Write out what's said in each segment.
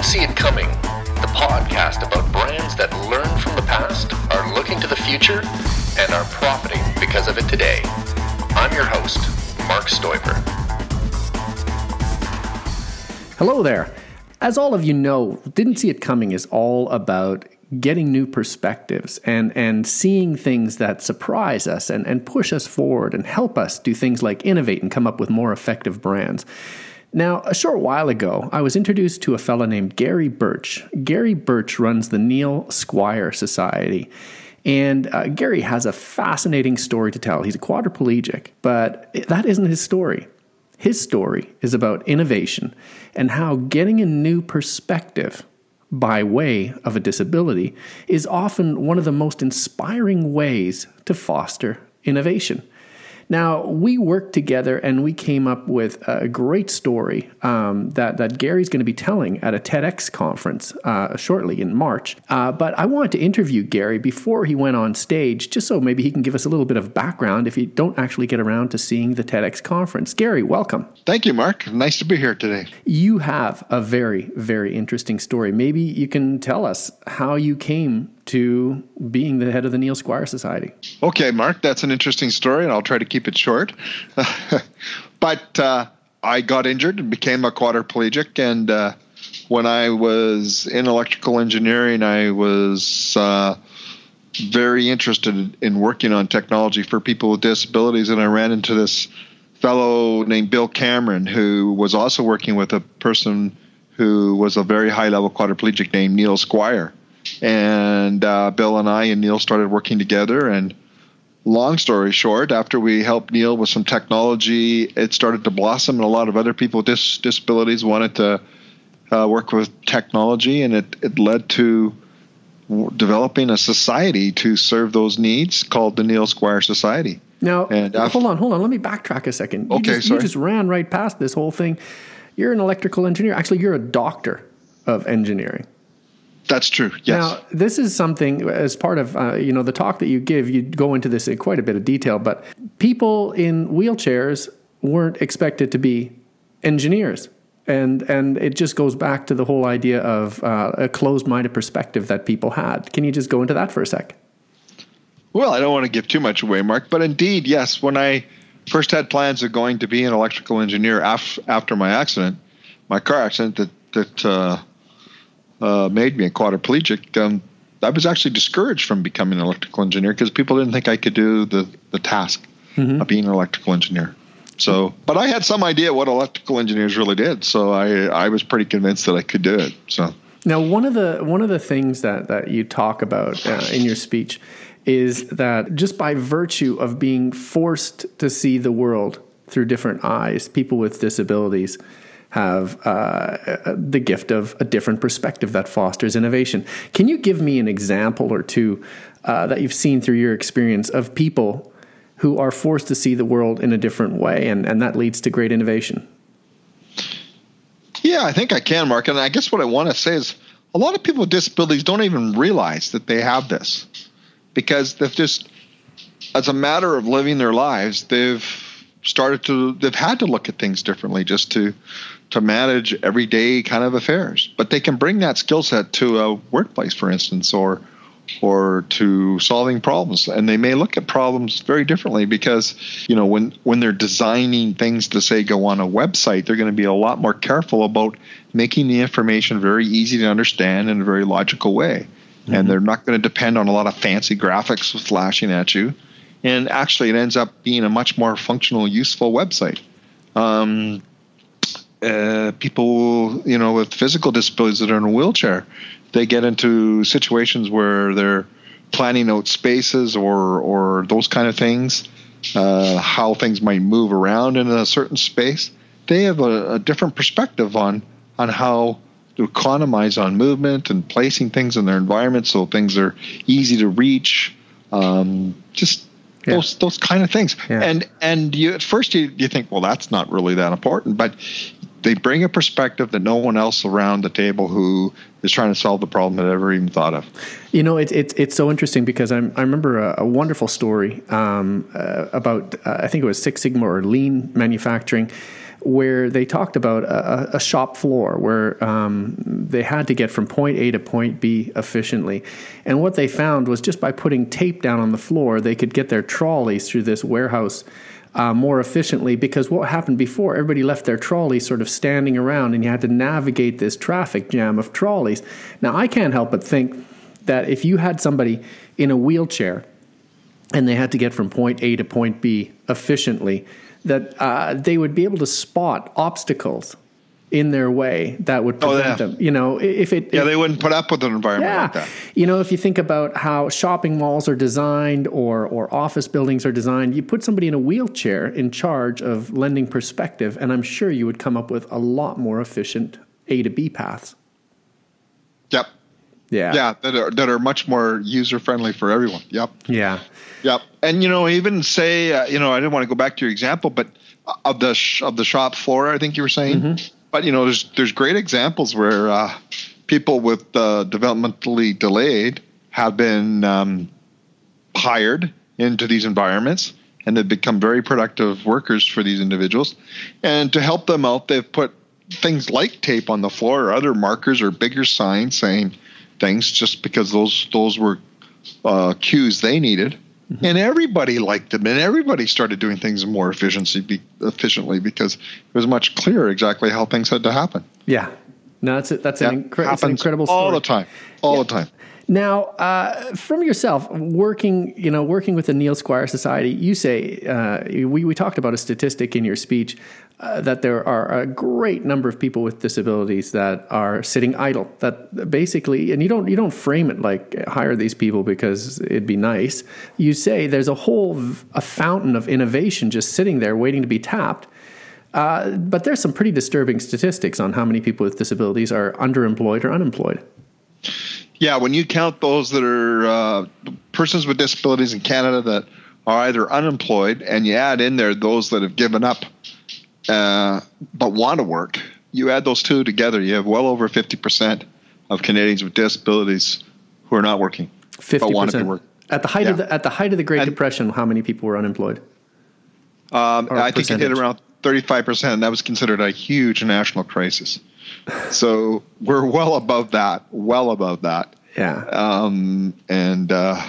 Didn't See It Coming, the podcast about brands that learn from the past, are looking to the future, and are profiting because of it today. I'm your host, Marc Stoiber. Hello there. As all of you know, Didn't See It Coming is all about getting new perspectives and, and seeing things that surprise us and, and push us forward and help us do things like innovate and come up with more effective brands. Now, a short while ago, I was introduced to a fellow named Gary Birch. Gary Birch runs the Neil Squire Society. And uh, Gary has a fascinating story to tell. He's a quadriplegic, but that isn't his story. His story is about innovation and how getting a new perspective by way of a disability is often one of the most inspiring ways to foster innovation. Now, we worked together and we came up with a great story um, that, that Gary's going to be telling at a TEDx conference uh, shortly in March. Uh, but I wanted to interview Gary before he went on stage, just so maybe he can give us a little bit of background if you don't actually get around to seeing the TEDx conference. Gary, welcome. Thank you, Marc. Nice to be here today. You have a very, very interesting story. Maybe you can tell us how you came to being the head of the Neil Squire Society. Okay, Marc, that's an interesting story, and I'll try to keep it short. but uh, I got injured and became a quadriplegic, and uh, when I was in electrical engineering, I was uh, very interested in working on technology for people with disabilities, and I ran into this fellow named Bill Cameron, who was also working with a person who was a very high level quadriplegic named Neil Squire and uh, Bill and I and Neil started working together. And long story short, after we helped Neil with some technology, it started to blossom, and a lot of other people with dis- disabilities wanted to uh, work with technology, and it, it led to developing a society to serve those needs called the Neil Squire Society. Now, and hold on, hold on. Let me backtrack a second. You okay, just, sorry. You just ran right past this whole thing. You're an electrical engineer. Actually, you're a doctor of engineering. That's true. Yes. Now, this is something as part of uh, you know the talk that you give. You go into this in quite a bit of detail, but people in wheelchairs weren't expected to be engineers, and and it just goes back to the whole idea of uh, a closed-minded perspective that people had. Can you just go into that for a sec? Well, I don't want to give too much away, Marc, but indeed, yes. When I first had plans of going to be an electrical engineer af- after my accident, my car accident that that. Uh, uh, made me a quadriplegic, um, I was actually discouraged from becoming an electrical engineer because people didn't think I could do the, the task mm-hmm. of being an electrical engineer. So, but I had some idea what electrical engineers really did, so I I was pretty convinced that I could do it. So now one of the one of the things that that you talk about uh, in your speech is that just by virtue of being forced to see the world through different eyes, people with disabilities have uh, the gift of a different perspective that fosters innovation. Can you give me an example or two uh, that you've seen through your experience of people who are forced to see the world in a different way, and, and that leads to great innovation? Yeah, I think I can, Marc. And I guess what I want to say is a lot of people with disabilities don't even realize that they have this because they've just, as a matter of living their lives, they've started to they've had to look at things differently just to to manage everyday kind of affairs. But they can bring that skill set to a workplace, for instance, or or to solving problems and they may look at problems very differently because you know when when they're designing things to say go on a website they're going to be a lot more careful about making the information very easy to understand in a very logical way mm-hmm. and they're not going to depend on a lot of fancy graphics flashing at you and actually it ends up being a much more functional useful website um, uh, people, you know, with physical disabilities that are in a wheelchair, they get into situations where they're planning out spaces or or those kind of things, uh, how things might move around in a certain space. They have a, a different perspective on on how to economize on movement and placing things in their environment so things are easy to reach. Um, just yeah. those those kind of things. Yeah. And and you at first you, you think, well, that's not really that important, but they bring a perspective that no one else around the table who is trying to solve the problem had ever even thought of. You know, it's it's it's so interesting because I'm, i remember a, a wonderful story um, uh, about uh, I think it was Six Sigma or lean manufacturing. Where they talked about a, a shop floor where um, they had to get from point A to point B efficiently. And what they found was just by putting tape down on the floor, they could get their trolleys through this warehouse. Uh, more efficiently because what happened before everybody left their trolleys sort of standing around and you had to navigate this traffic jam of trolleys now i can't help but think that if you had somebody in a wheelchair and they had to get from point A to point B efficiently, that uh, they would be able to spot obstacles in their way that would prevent oh, yeah. them. You know, if it yeah, if, they wouldn't put up with an environment yeah, like that. you know, if you think about how shopping malls are designed or or office buildings are designed, you put somebody in a wheelchair in charge of lending perspective, and I'm sure you would come up with a lot more efficient A to B paths. Yep. Yeah. Yeah, that are that are much more user friendly for everyone. Yep. Yeah. Yep. And you know, even say, uh, you know, I didn't want to go back to your example, but of the sh- of the shop floor, I think you were saying. Mm-hmm. But you know, there's there's great examples where uh, people with uh, developmentally delayed have been um, hired into these environments and they've become very productive workers for these individuals. And to help them out, they've put things like tape on the floor or other markers or bigger signs saying things just because those those were uh, cues they needed. Mm-hmm. And everybody liked them, and everybody started doing things more efficiency be, efficiently because it was much clearer exactly how things had to happen. Yeah, no, that's a, that's an, incre- an incredible story. all the time, all Yeah. the time. Now, uh, from yourself, working, you know, working with the Neil Squire Society, you say uh, we we talked about a statistic in your speech uh, that there are a great number of people with disabilities that are sitting idle. That basically, and you don't you don't frame it like hire these people because it'd be nice. You say there's a whole a fountain of innovation just sitting there waiting to be tapped. Uh, but there's some pretty disturbing statistics on how many people with disabilities are underemployed or unemployed. Yeah, when you count those that are uh, persons with disabilities in Canada that are either unemployed, and you add in there those that have given up uh, but want to work, you add those two together, you have well over 50% of Canadians with disabilities who are not working Fifty but want to work. at the height of the at the height of the Great And- Depression. How many people were unemployed? Um, I think it hit around 35%. and That was considered a huge national crisis. So we're well above that, well above that. Yeah, Um, and uh,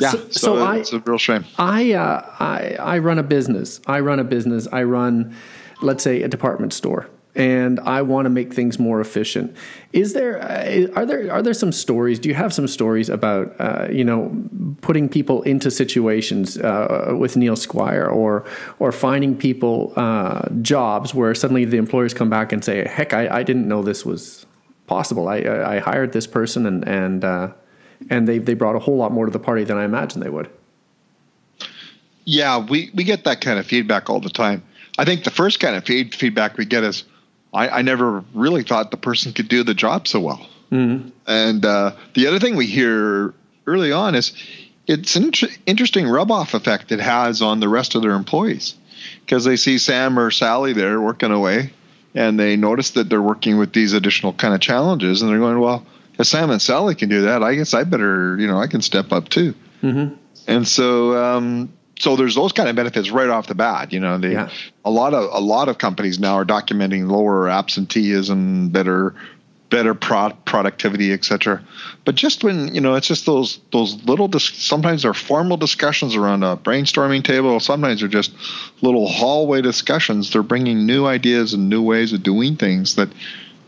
yeah, So- so, so I- it's a real shame. I, uh, I I run a business. I run a business. I run, let's say, a department store, and I want to make things more efficient. Is there uh, are there are there some stories? Do you have some stories about uh, you know putting people into situations uh, with Neil Squire or or finding people uh, jobs where suddenly the employers come back and say, "Heck, I, I didn't know this was possible. I I hired this person and and." Uh, and they, they brought a whole lot more to the party than I imagined they would. Yeah, we, we get that kind of feedback all the time. I think the first kind of feed, feedback we get is, I, I never really thought the person could do the job so well. Mm-hmm. And uh, the other thing we hear early on is it's an inter- interesting rub off effect it has on the rest of their employees because they see Sam or Sally there working away and they notice that they're working with these additional kind of challenges and they're going, well, if Sam and Sally can do that, I guess I better, you know, I can step up too. Mm-hmm. And so, um, so there's those kind of benefits right off the bat. You know, they Yeah. a lot of a lot of companies now are documenting lower absenteeism, better better pro- productivity, etc. But just when you know, it's just those those little. Dis- sometimes they're formal discussions around a brainstorming table. Sometimes they're just little hallway discussions. They're bringing new ideas and new ways of doing things that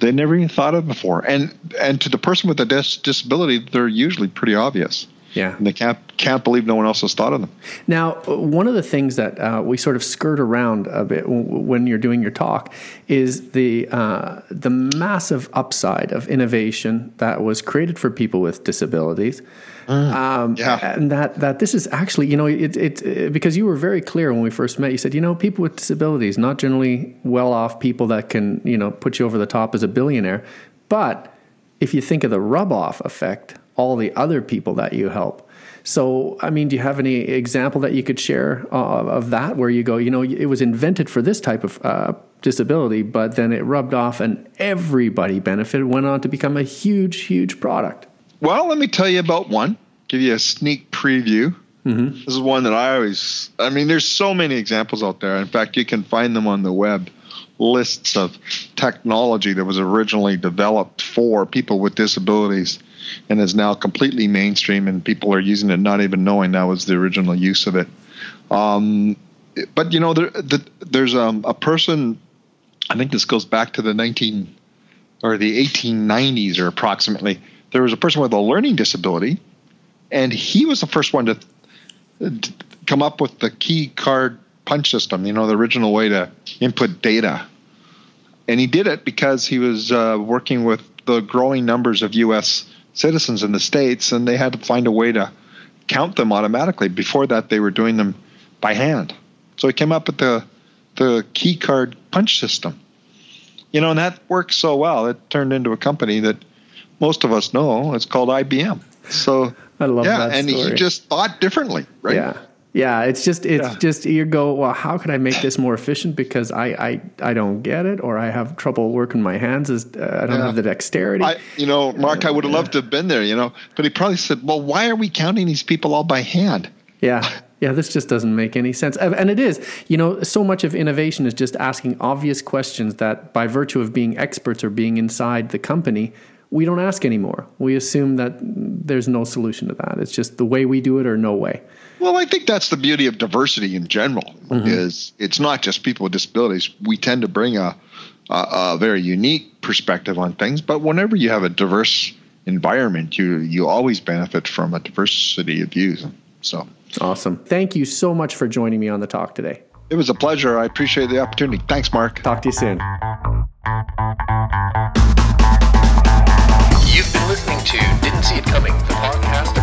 they never even thought of before. And and to the person with a dis- disability, they're usually pretty obvious. Yeah. And they can't can't believe no one else has thought of them. Now, one of the things that uh, we sort of skirt around a bit w- when you're doing your talk is the uh, the massive upside of innovation that was created for people with disabilities. Um, yeah. and that that this is actually, you know, it, it, it because you were very clear when we first met. You said, you know, people with disabilities, not generally well off people that can, you know, put you over the top as a billionaire, but if you think of the rub off effect, all the other people that you help. So, I mean, do you have any example that you could share uh, of that where you go, you know, it was invented for this type of uh, disability, but then it rubbed off and everybody benefited, went on to become a huge, huge product? Well, let me tell you about one. Give you a sneak preview. Mm-hmm. This is one that I always. I mean, there's so many examples out there. In fact, you can find them on the web. lists of technology that was originally developed for people with disabilities and is now completely mainstream and people are using it not even knowing that was the original use of it. Um, but you know, there, the, there's um, a person. I think this goes back to the 19 or the 1890s or approximately. There was a person with a learning disability, and he was the first one to, to come up with the key card punch system. You know, the original way to input data, and he did it because he was uh, working with the growing numbers of U.S. citizens in the states, and they had to find a way to count them automatically. Before that, they were doing them by hand. So he came up with the the key card punch system. You know, and that worked so well, it turned into a company that most of us know. It's called IBM. So I love yeah, that and story. he just thought differently, right? Yeah. Yeah, it's just it's Yeah. just you go, well, how can I make this more efficient because I I, I don't get it or I have trouble working my hands as uh, I don't Yeah. have the dexterity. I, you know, Marc, I would have loved to have been there, you know, but he probably said, "Well, why are we counting these people all by hand?" Yeah. Yeah, this just doesn't make any sense. And and it is, you know, so much of innovation is just asking obvious questions that by virtue of being experts or being inside the company, we don't ask anymore. We assume that there's no solution to that. It's just the way we do it or no way. Well, I think that's the beauty of diversity in general. Mm-hmm. Is it's not just people with disabilities. We tend to bring a, a a very unique perspective on things, but whenever you have a diverse environment, you you always benefit from a diversity of views. So Awesome. Thank you so much for joining me on the talk today. it was a pleasure. I appreciate the opportunity. Thanks, Marc. Talk to you soon. You've been listening to Didn't See It Coming, the podcast